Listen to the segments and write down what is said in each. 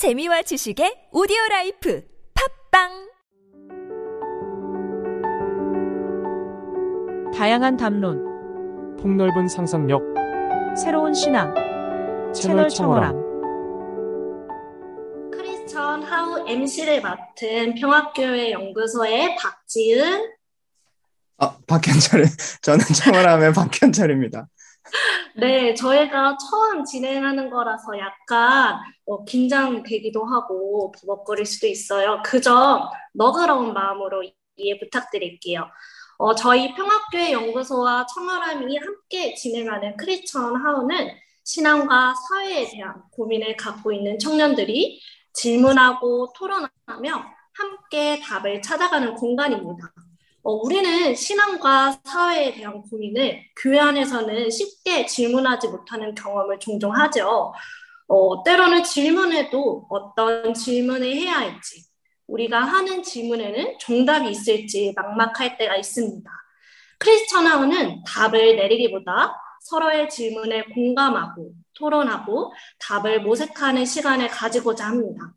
재미와 지식의 오디오 life 팟빵 다양한 담론, 폭넓은 상상력 새로운 신앙, 채널 청어람. 크리스천 HOW MC를 맡은 평화교회 연구소의 박지은. 아, 박현철. 저는 청어람의 박현철입니다. 네, 저희가 처음 진행하는 거라서 약간 어, 긴장되기도 하고 버벅거릴 수도 있어요. 그 점 너그러운 마음으로 이해 부탁드릴게요. 어, 저희 평화교회 연구소와 청어람이 함께 진행하는 크리스천 하우는 신앙과 사회에 대한 고민을 갖고 있는 청년들이 질문하고 토론하며 함께 답을 찾아가는 공간입니다. 어, 우리는 신앙과 사회에 대한 고민을 교회 안에서는 쉽게 질문하지 못하는 경험을 종종 하죠. 어, 때로는 질문해도 어떤 질문을 해야 할지, 우리가 하는 질문에는 정답이 있을지 막막할 때가 있습니다. 크리스천하우는 답을 내리기보다 서로의 질문에 공감하고 토론하고 답을 모색하는 시간을 가지고자 합니다.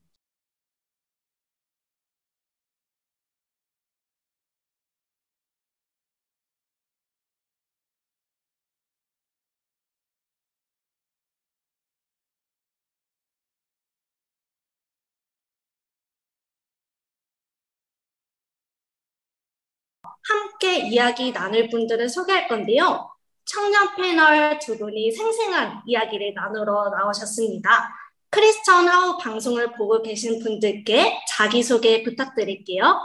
함께 이야기 나눌 분들을 소개할 건데요. 청년 패널 두 분이 생생한 이야기를 나누러 나오셨습니다. 크리스천 하우 방송을 보고 계신 분들께 자기소개 부탁드릴게요.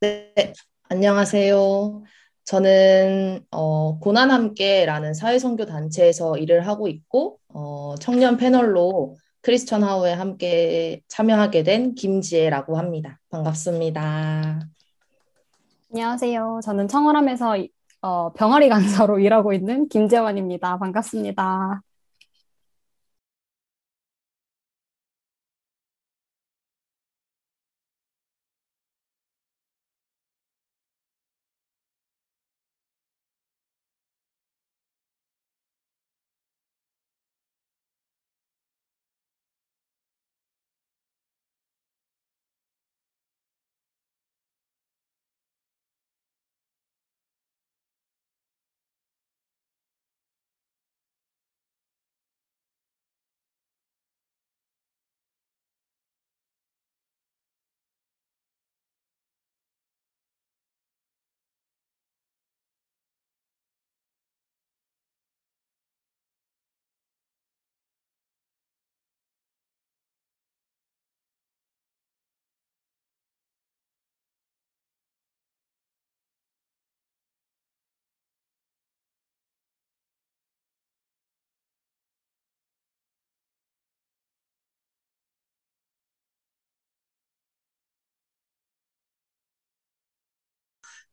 네, 안녕하세요. 저는 어, 고난 함께라는 사회선교 단체에서 일을 하고 있고 어, 청년 패널로 크리스천 하우에 함께 참여하게 된 김지혜라고 합니다. 반갑습니다. 안녕하세요. 저는 청월함에서 어, 병아리 간사로 일하고 있는 김재원입니다. 반갑습니다.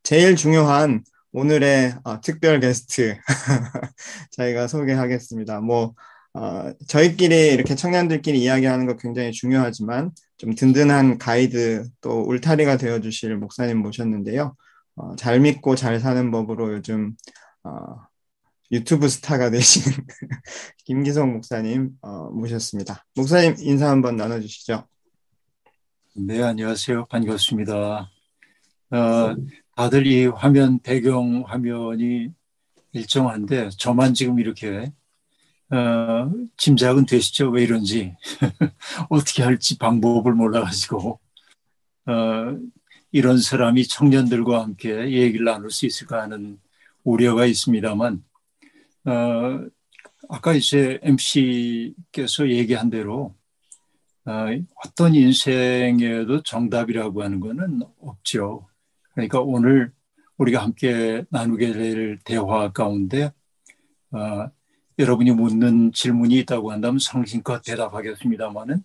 제일 중요한 오늘의 어, 특별 게스트 저희가 소개하겠습니다. 뭐 어, 저희끼리 이렇게 청년들끼리 이야기하는 거 굉장히 중요하지만 좀 든든한 가이드 또 울타리가 되어주실 목사님 모셨는데요. 어, 잘 믿고 잘 사는 법으로 요즘 어, 유튜브 스타가 되신 김기성 목사님 어, 모셨습니다. 목사님 인사 한번 나눠주시죠. 네, 안녕하세요. 반갑습니다. 어, 다들 이 화면, 배경 화면이 일정한데, 저만 지금 이렇게, 어, 짐작은 되시죠? 왜 이런지. 어떻게 할지 방법을 몰라가지고, 어, 이런 사람이 청년들과 함께 얘기를 나눌 수 있을까 하는 우려가 있습니다만, 어, 아까 이제 MC께서 얘기한 대로, 어, 어떤 인생에도 정답이라고 하는 것은 없죠. 그러니까 오늘 우리가 함께 나누게 될 대화 가운데 어, 여러분이 묻는 질문이 있다고 한다면 성심껏 대답하겠습니다만은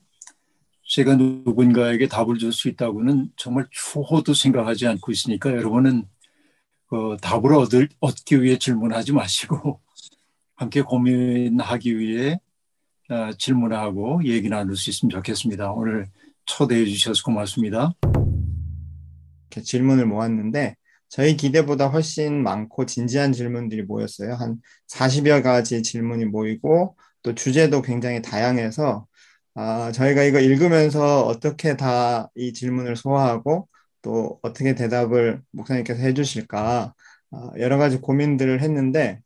제가 누군가에게 답을 줄 수 있다고는 정말 추호도 생각하지 않고 있으니까 여러분은 그 답을 얻을, 얻기 위해 질문하지 마시고 함께 고민하기 위해 어, 질문하고 얘기 나눌 수 있으면 좋겠습니다. 오늘 초대해 주셔서 고맙습니다. 이렇게 질문을 모았는데 저희 기대보다 훨씬 많고 진지한 질문들이 모였어요. 한 40여 가지 질문이 모이고 또 주제도 굉장히 다양해서 아, 저희가 이거 읽으면서 어떻게 다 이 질문을 소화하고 또 어떻게 대답을 목사님께서 해주실까 아, 여러 가지 고민들을 했는데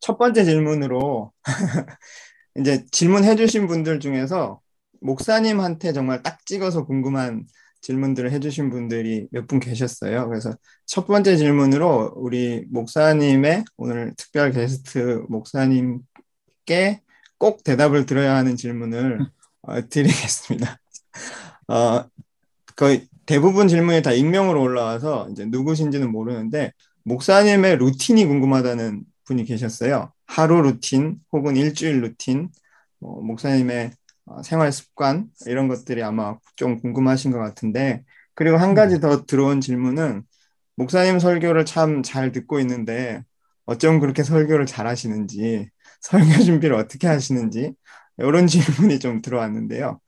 첫 번째 질문으로 이제 질문해주신 분들 중에서 목사님한테 정말 딱 찍어서 궁금한 질문들을 해주신 분들이 몇 분 계셨어요. 그래서 첫 번째 질문으로 우리 목사님의 오늘 특별 게스트 목사님께 꼭 대답을 들어야 하는 질문을 어, 드리겠습니다. 어, 거의 대부분 질문이 다 익명으로 올라와서 이제 누구신지는 모르는데 목사님의 루틴이 궁금하다는 분이 계셨어요. 하루 루틴 혹은 일주일 루틴, 뭐 목사님의 어, 생활 습관 이런 것들이 아마 좀 궁금하신 것 같은데 그리고 한 가지 더 들어온 질문은 목사님 설교를 참 잘 듣고 있는데 어쩜 그렇게 설교를 잘 하시는지 설교 준비를 어떻게 하시는지 이런 질문이 좀 들어왔는데요.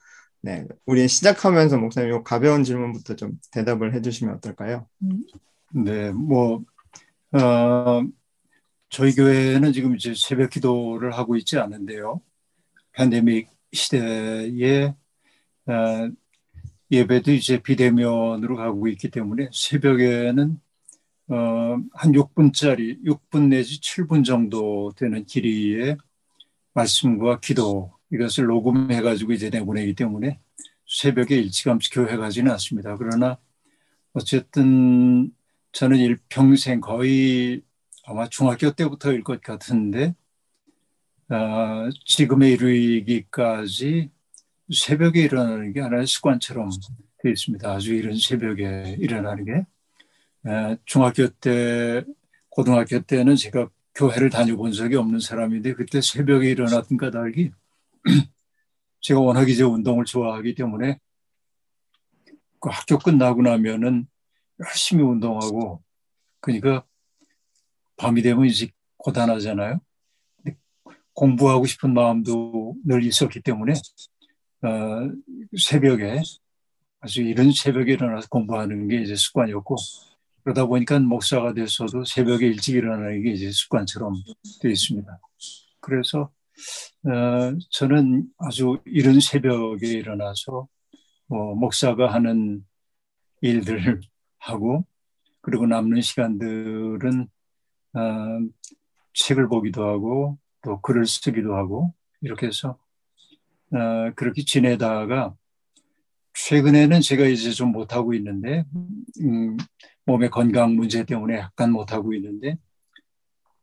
네, 우리 시작하면서 목사님 이 가벼운 질문부터 좀 대답을 해주시면 어떨까요? 네, 뭐 어, 저희 교회는 지금 이제 새벽 기도를 하고 있지 않은데요. 팬데믹 시대에 어, 예배도 이제 비대면으로 가고 있기 때문에 새벽에는 어, 한 6분짜리, 6분 내지 7분 정도 되는 길이의 말씀과 기도 이것을 녹음해가지고 이제 내보내기 때문에 새벽에 일찌감치 교회 가지는 않습니다. 그러나 어쨌든 저는 일평생 거의 아마 중학교 때부터일 것 같은데 어, 지금에 이르기까지 새벽에 일어나는 게 하나의 습관처럼 되어 있습니다. 아주 이른 새벽에 일어나는 게 에, 중학교 때, 고등학교 때는 제가 교회를 다녀본 적이 없는 사람인데 그때 새벽에 일어났던 까닭이 제가 워낙 이제 운동을 좋아하기 때문에 그 학교 끝나고 나면은 열심히 운동하고 그러니까 밤이 되면 이제 고단하잖아요. 공부하고 싶은 마음도 늘 있었기 때문에 어, 새벽에 아주 이런 새벽에 일어나서 공부하는 게 이제 습관이었고 그러다 보니까 목사가 돼서도 새벽에 일찍 일어나는 게 이제 습관처럼 되어 있습니다. 그래서 어, 저는 아주 이른 새벽에 일어나서 어, 목사가 하는 일들을 하고 그리고 남는 시간들은 어, 책을 보기도 하고 또 글을 쓰기도 하고 이렇게 해서 어, 그렇게 지내다가 최근에는 제가 이제 좀 못하고 있는데 음, 몸의 건강 문제 때문에 약간 못하고 있는데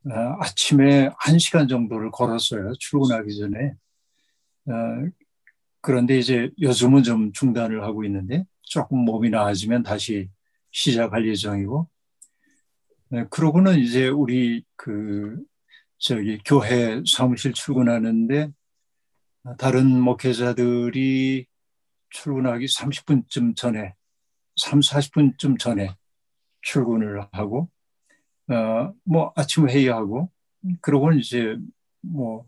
어, 아침에 한 시간 정도를 걸었어요 출근하기 전에. 어, 그런데 이제 요즘은 좀 중단을 하고 있는데 조금 몸이 나아지면 다시 시작할 예정이고 네, 그러고는 이제 우리 그 저기 교회 사무실 출근하는데 다른 목회자들이 출근하기 30분쯤 전에 3, 40분쯤 전에 출근을 하고 어, 뭐 아침 회의하고 그러고는 이제 뭐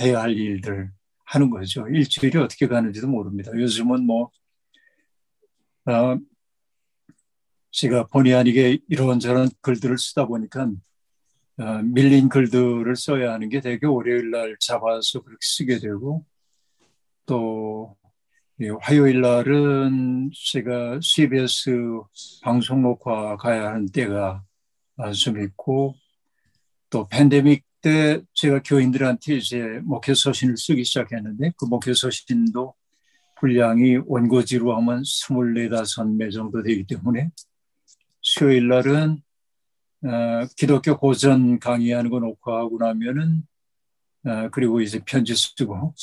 해야 할 일들 하는 거죠. 일주일이 어떻게 가는지도 모릅니다. 요즘은 뭐 어, 제가 본의 아니게 이런저런 글들을 쓰다 보니까 어, 밀린 글들을 써야 하는 게 되게 월요일 날 잡아서 그렇게 쓰게 되고 또 화요일 날은 제가 CBS 방송 녹화 가야 하는 때가 좀 있고 또 팬데믹 때 제가 교인들한테 이제 목회 서신을 쓰기 시작했는데 그 목회 서신도 분량이 원고지로 하면 24, 5매 정도 되기 때문에 수요일 날은 어, 기독교 고전 강의하는 거 녹화하고 나면은 어, 그리고 이제 편지 쓰고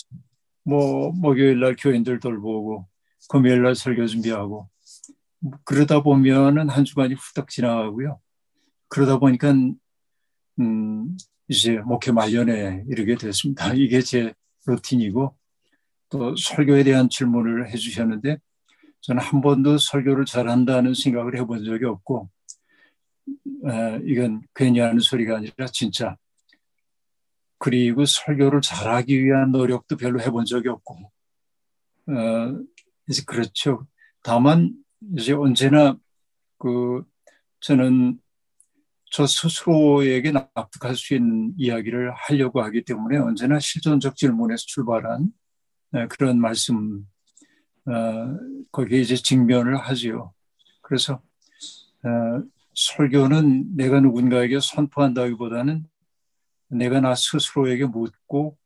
뭐 목요일 날 교인들 돌보고 금요일 날 설교 준비하고 그러다 보면은 한 주간이 후딱 지나가고요. 그러다 보니까 음 이제 목회 말년에 이르게 됐습니다. 이게 제 루틴이고 또 설교에 대한 질문을 해주셨는데 저는 한 번도 설교를 잘한다는 생각을 해본 적이 없고 에, 이건 괜히 하는 소리가 아니라 진짜 그리고 설교를 잘하기 위한 노력도 별로 해본 적이 없고 어, 이제 그렇죠. 다만 이제 언제나 그 저는 저 스스로에게 납득할 수 있는 이야기를 하려고 하기 때문에 언제나 실존적 질문에서 출발한 어, 그런 말씀 어, 거기에 이제 직면을 하지요. 그래서 어, 설교는 내가 누군가에게 선포한다기보다는 내가 나 스스로에게 묻고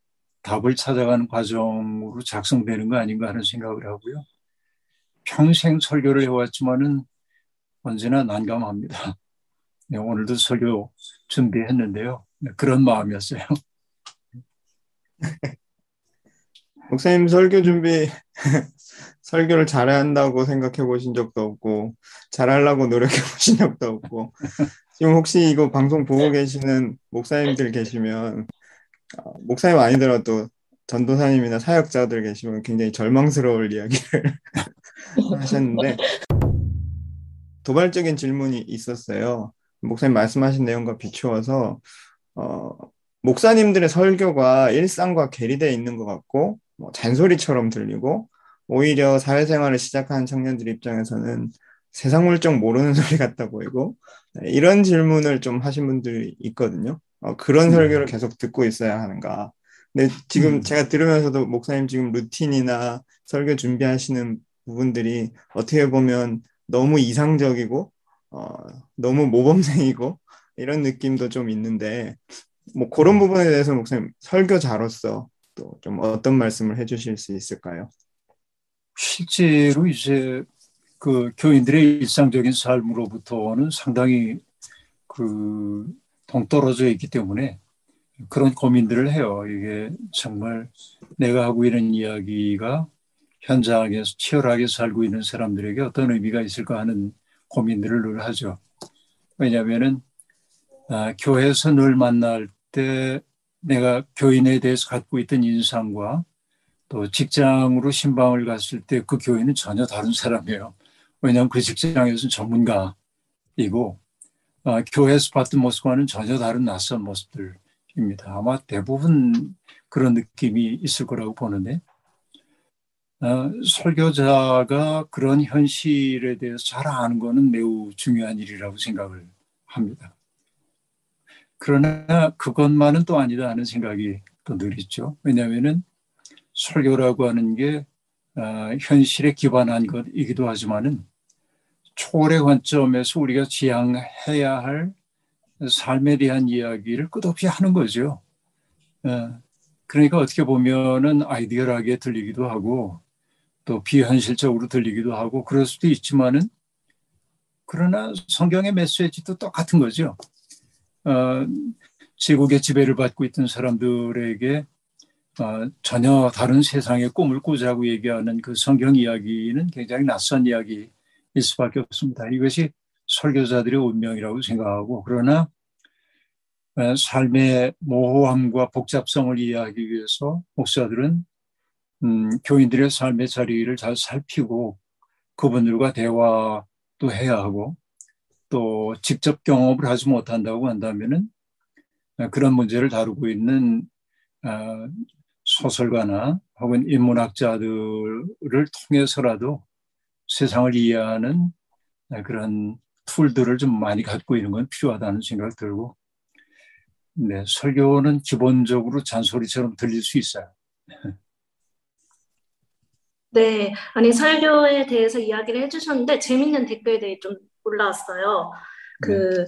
답을 찾아가는 과정으로 작성되는 거 아닌가 하는 생각을 하고요. 평생 설교를 해왔지만은 언제나 난감합니다. 네, 오늘도 설교 준비했는데요. 네, 그런 마음이었어요. 목사님 설교 준비 설교를 잘해야 한다고 생각해 보신 적도 없고 잘하려고 노력해 보신 적도 없고 지금 혹시 이거 방송 보고 계시는 목사님들 계시면 어, 목사님 아니더라도 전도사님이나 사역자들 계시면 굉장히 절망스러울 이야기를 하셨는데 도발적인 질문이 있었어요. 목사님 말씀하신 내용과 비추어서 어, 목사님들의 설교가 일상과 괴리되어 있는 것 같고 뭐 잔소리처럼 들리고 오히려 사회생활을 시작하는 청년들 입장에서는 세상 물정 모르는 소리 같다 보이고 네, 이런 질문을 좀 하신 분들이 있거든요. 어, 그런 음. 설교를 계속 듣고 있어야 하는가. 근데 지금 음. 제가 들으면서도 목사님 지금 루틴이나 설교 준비하시는 부분들이 어떻게 보면 너무 이상적이고 어, 너무 모범생이고 이런 느낌도 좀 있는데 뭐 그런 부분에 대해서 목사님 설교자로서 또 좀 어떤 말씀을 해주실 수 있을까요? 실제로 이제 그 교인들의 일상적인 삶으로부터는 상당히 그 동떨어져 있기 때문에 그런 고민들을 해요. 이게 정말 내가 하고 있는 이야기가 현장에서 치열하게 살고 있는 사람들에게 어떤 의미가 있을까 하는 고민들을 늘 하죠. 왜냐하면은 아, 교회에서 늘 만날 때 내가 교인에 대해서 갖고 있던 인상과 또 직장으로 신방을 갔을 때 그 교인은 전혀 다른 사람이에요. 왜냐하면 그 직장에서는 전문가이고 아, 교회에서 봤던 모습과는 전혀 다른 낯선 모습들입니다. 아마 대부분 그런 느낌이 있을 거라고 보는데 아, 설교자가 그런 현실에 대해서 잘 아는 것은 매우 중요한 일이라고 생각을 합니다. 그러나 그것만은 또 아니다 하는 생각이 또 늘 있죠. 왜냐하면은 설교라고 하는 게 어, 현실에 기반한 것이기도 하지만은 초월의 관점에서 우리가 지향해야 할 삶에 대한 이야기를 끝없이 하는 거죠. 어, 그러니까 어떻게 보면은 아이디어하게 들리기도 하고 또 비현실적으로 들리기도 하고 그럴 수도 있지만은 그러나 성경의 메시지도 똑같은 거죠. 어, 제국의 지배를 받고 있던 사람들에게 어, 전혀 다른 세상의 꿈을 꾸자고 얘기하는 그 성경 이야기는 굉장히 낯선 이야기일 수밖에 없습니다. 이것이 설교자들의 운명이라고 생각하고 그러나 어, 삶의 모호함과 복잡성을 이해하기 위해서 목사들은 음, 교인들의 삶의 자리를 잘 살피고 그분들과 대화도 해야 하고 또 직접 경험을 하지 못한다고 한다면은 어, 그런 문제를 다루고 있는 소설가나 혹은 인문학자들을 통해서라도 세상을 이해하는 그런 툴들을 좀 많이 갖고 있는 건 필요하다는 생각을 들고, 네, 설교는 기본적으로 잔소리처럼 들릴 수 있어요. 네, 아니 설교에 대해서 이야기를 해주셨는데 재밌는 댓글들이 좀 올라왔어요. 그 네.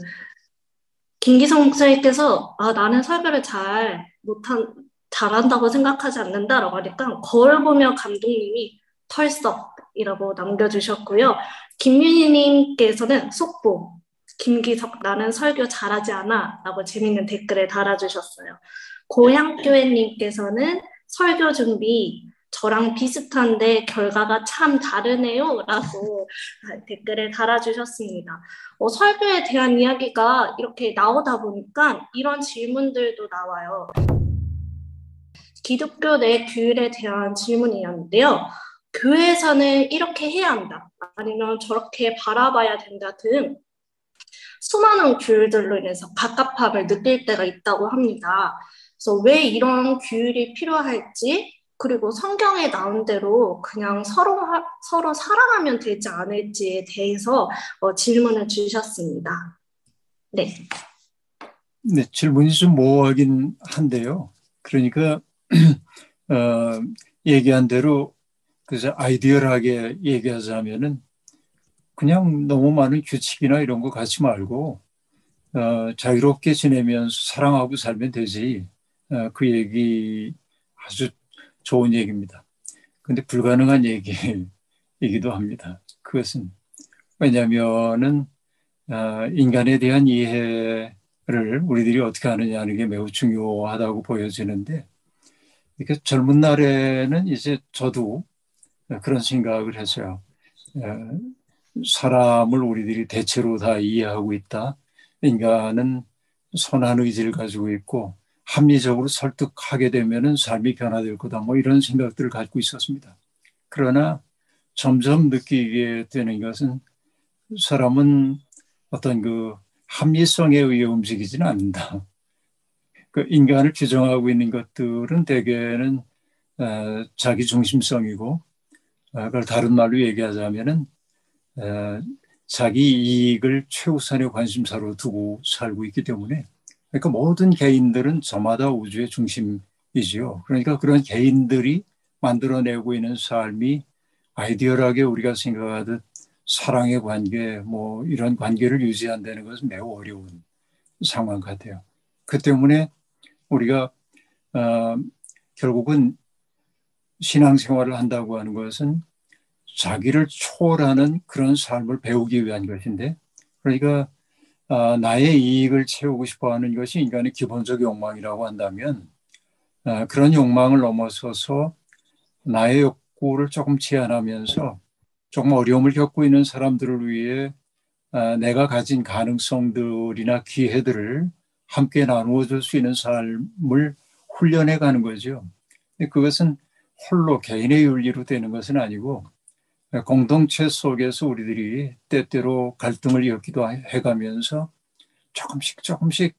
김기성 목사님께서 아 나는 설교를 잘 못한 잘한다고 생각하지 않는다라고 하니까 거울 보며 감독님이 털썩이라고 남겨주셨고요. 김윤희님께서는 속보 김기석 나는 설교 잘하지 않아 라고 재밌는 댓글을 달아주셨어요. 고향교회님께서는 설교 준비 저랑 비슷한데 결과가 참 다르네요 라고 댓글을 달아주셨습니다. 어, 설교에 대한 이야기가 이렇게 나오다 보니까 이런 질문들도 나와요. 기독교 내 규율에 대한 질문이었는데요. 교회에서는 이렇게 해야 한다. 아니면 저렇게 바라봐야 된다 등 수많은 규율들로 인해서 갑갑함을 느낄 때가 있다고 합니다. 그래서 왜 이런 규율이 필요할지, 그리고 성경에 나온 대로 그냥 서로, 서로 사랑하면 되지 않을지에 대해서 어, 질문을 주셨습니다. 네. 네, 질문이 좀 모호하긴 한데요. 그러니까 어, 얘기한 대로 그래서 아이디얼하게 얘기하자면은 그냥 너무 많은 규칙이나 이런 거 갖지 말고 어, 자유롭게 지내면서 사랑하고 살면 되지. 어, 그 얘기 아주 좋은 얘기입니다. 근데 불가능한 얘기이기도 합니다. 그것은 왜냐하면은 어, 인간에 대한 이해를 우리들이 어떻게 하느냐는 게 매우 중요하다고 보여지는데 이렇게 젊은 날에는 이제 저도 그런 생각을 했어요. 어, 사람을 우리들이 대체로 다 이해하고 있다. 인간은 선한 의지를 가지고 있고 합리적으로 설득하게 되면은 삶이 변화될 거다. 뭐 이런 생각들을 갖고 있었습니다. 그러나 점점 느끼게 되는 것은 사람은 어떤 그 합리성에 의해 움직이지는 않는다. 그 인간을 규정하고 있는 것들은 대개는 어, 자기 중심성이고 어, 그걸 다른 말로 얘기하자면은 어, 자기 이익을 최우선의 관심사로 두고 살고 있기 때문에 그러니까 모든 개인들은 저마다 우주의 중심이지요. 그러니까 그런 개인들이 만들어내고 있는 삶이 아이디얼하게 우리가 생각하듯 사랑의 관계, 뭐 이런 관계를 유지한다는 것은 매우 어려운 상황 같아요. 그 때문에 우리가 어, 결국은 신앙생활을 한다고 하는 것은 자기를 초월하는 그런 삶을 배우기 위한 것인데, 그러니까 어, 나의 이익을 채우고 싶어하는 것이 인간의 기본적 욕망이라고 한다면 어, 그런 욕망을 넘어서서 나의 욕구를 조금 제한하면서 조금 어려움을 겪고 있는 사람들을 위해 어, 내가 가진 가능성들이나 기회들을 함께 나누어 줄 수 있는 삶을 훈련해 가는 거죠. 그것은 홀로 개인의 윤리로 되는 것은 아니고 공동체 속에서 우리들이 때때로 갈등을 엮기도 해가면서 조금씩 조금씩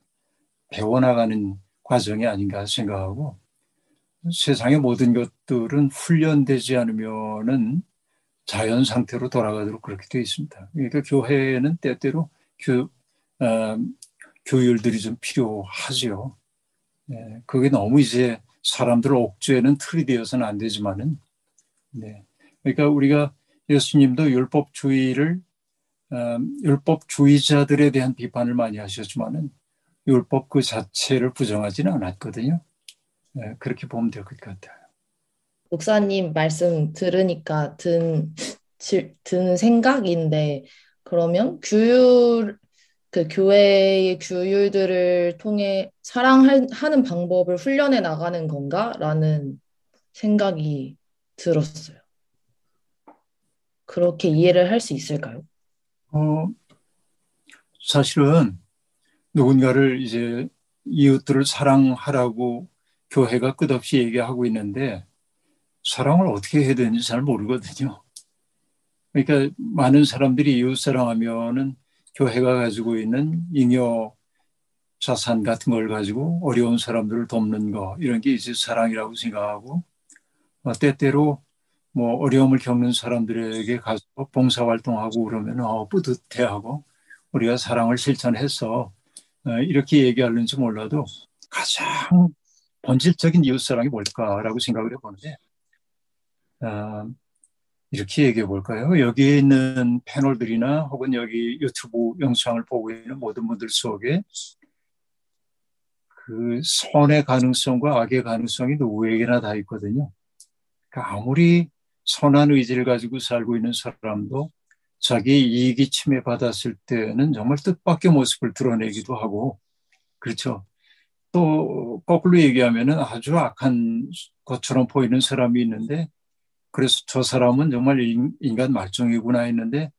배워나가는 과정이 아닌가 생각하고 세상의 모든 것들은 훈련되지 않으면은 자연 상태로 돌아가도록 그렇게 되어 있습니다. 그러니까 교회는 때때로 교, 어, 교율들이 좀 필요하지요. 네, 그게 너무 이제 사람들을 옥죄는 틀이 되어서는 안 되지만은, 네. 그러니까 우리가 예수님도 율법주의를 어, 율법주의자들에 대한 비판을 많이 하셨지만은 율법 그 자체를 부정하지는 않았거든요. 네, 그렇게 보면 될 것 같아요. 목사님 말씀 들으니까 든, 든 생각인데 그러면 규율 그 교회의 규율들을 통해 사랑하는 방법을 훈련해 나가는 건가라는 생각이 들었어요. 그렇게 이해를 할 수 있을까요? 어, 사실은 누군가를 이제 이웃들을 사랑하라고 교회가 끝없이 얘기하고 있는데 사랑을 어떻게 해야 되는지 잘 모르거든요. 그러니까 많은 사람들이 이웃 사랑하면은 교회가 가지고 있는 잉여 자산 같은 걸 가지고 어려운 사람들을 돕는 거 이런 게 이제 사랑이라고 생각하고 어, 때때로 뭐 어려움을 겪는 사람들에게 가서 봉사 활동하고 그러면 어, 뿌듯해하고 우리가 사랑을 실천해서 어, 이렇게 얘기하는지 몰라도 가장 본질적인 이웃사랑이 뭘까라고 생각을 해보는데 어, 이렇게 얘기해 볼까요? 여기에 있는 패널들이나 혹은 여기 유튜브 영상을 보고 있는 모든 분들 속에 그 선의 가능성과 악의 가능성이 누구에게나 다 있거든요. 그러니까 아무리 선한 의지를 가지고 살고 있는 사람도 자기 이익이 침해받았을 때는 정말 뜻밖의 모습을 드러내기도 하고, 그렇죠. 또 거꾸로 얘기하면은 아주 악한 것처럼 보이는 사람이 있는데, 그래서 저 사람은 정말 인간 말종이구나 했는데,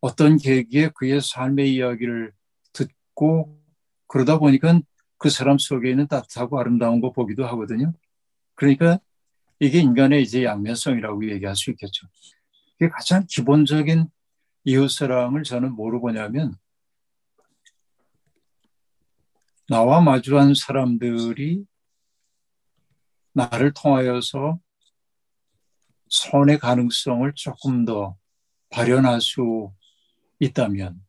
어떤 계기에 그의 삶의 이야기를 듣고, 그러다 보니까 그 사람 속에 있는 따뜻하고 아름다운 거 보기도 하거든요. 그러니까 이게 인간의 이제 양면성이라고 얘기할 수 있겠죠. 이게 가장 기본적인 이웃사랑을 저는 보냐면 나와 마주한 사람들이 나를 통하여서 선의 가능성을 조금 더 발현할 수 있다면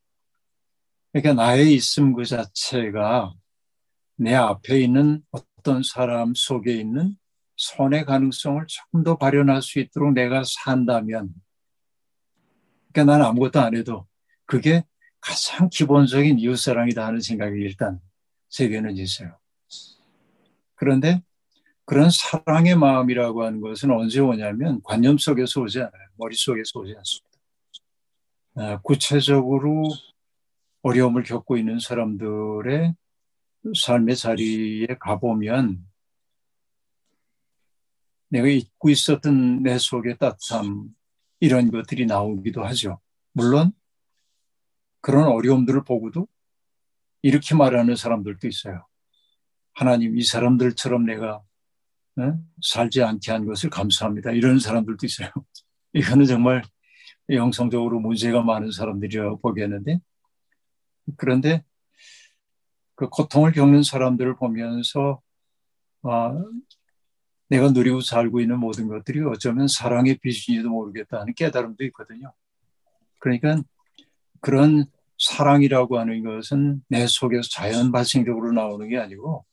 그러니까 나의 있음 그 자체가 내 앞에 있는 어떤 사람 속에 있는 선의 가능성을 조금 더 발현할 수 있도록 내가 산다면, 그러니까 난 아무것도 안 해도 그게 가장 기본적인 이웃사랑이다 하는 생각이 일단 제게는 있어요. 그런데 그런 사랑의 마음이라고 하는 것은 언제 오냐면 관념 속에서 오지 않아요. 머릿속에서 오지 않습니다. 아, 구체적으로 어려움을 겪고 있는 사람들의 삶의 자리에 가보면 내가 잊고 있었던 내 속의 따뜻함 이런 것들이 나오기도 하죠. 물론 그런 어려움들을 보고도 이렇게 말하는 사람들도 있어요. 하나님 이 사람들처럼 내가 네? 살지 않게 한 것을 감사합니다. 이런 사람들도 있어요. 이거는 정말 영성적으로 문제가 많은 사람들이라고 보겠는데 그런데 그 고통을 겪는 사람들을 보면서 아, 내가 누리고 살고 있는 모든 것들이 어쩌면 사랑의 비준이도 모르겠다 는 깨달음도 있거든요. 그러니까 그런 사랑이라고 하는 것은 내 속에서 자연 발생적으로 나오는 게 아니고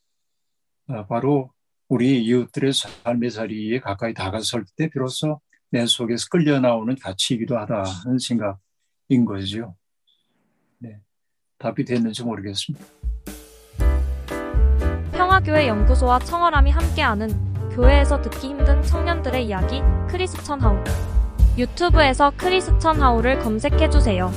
아, 바로 우리 이웃들의 삶의 자리에 가까이 다가설 때 비로소 내 속에서 끌려 나오는 가치이기도 하다는 생각인 거죠. 네, 답이 됐는지 모르겠습니다. 평화교회 연구소와 청어람이 함께하는 교회에서 듣기 힘든 청년들의 이야기 크리스천 하우 유튜브에서 크리스천 하우를 검색해 주세요.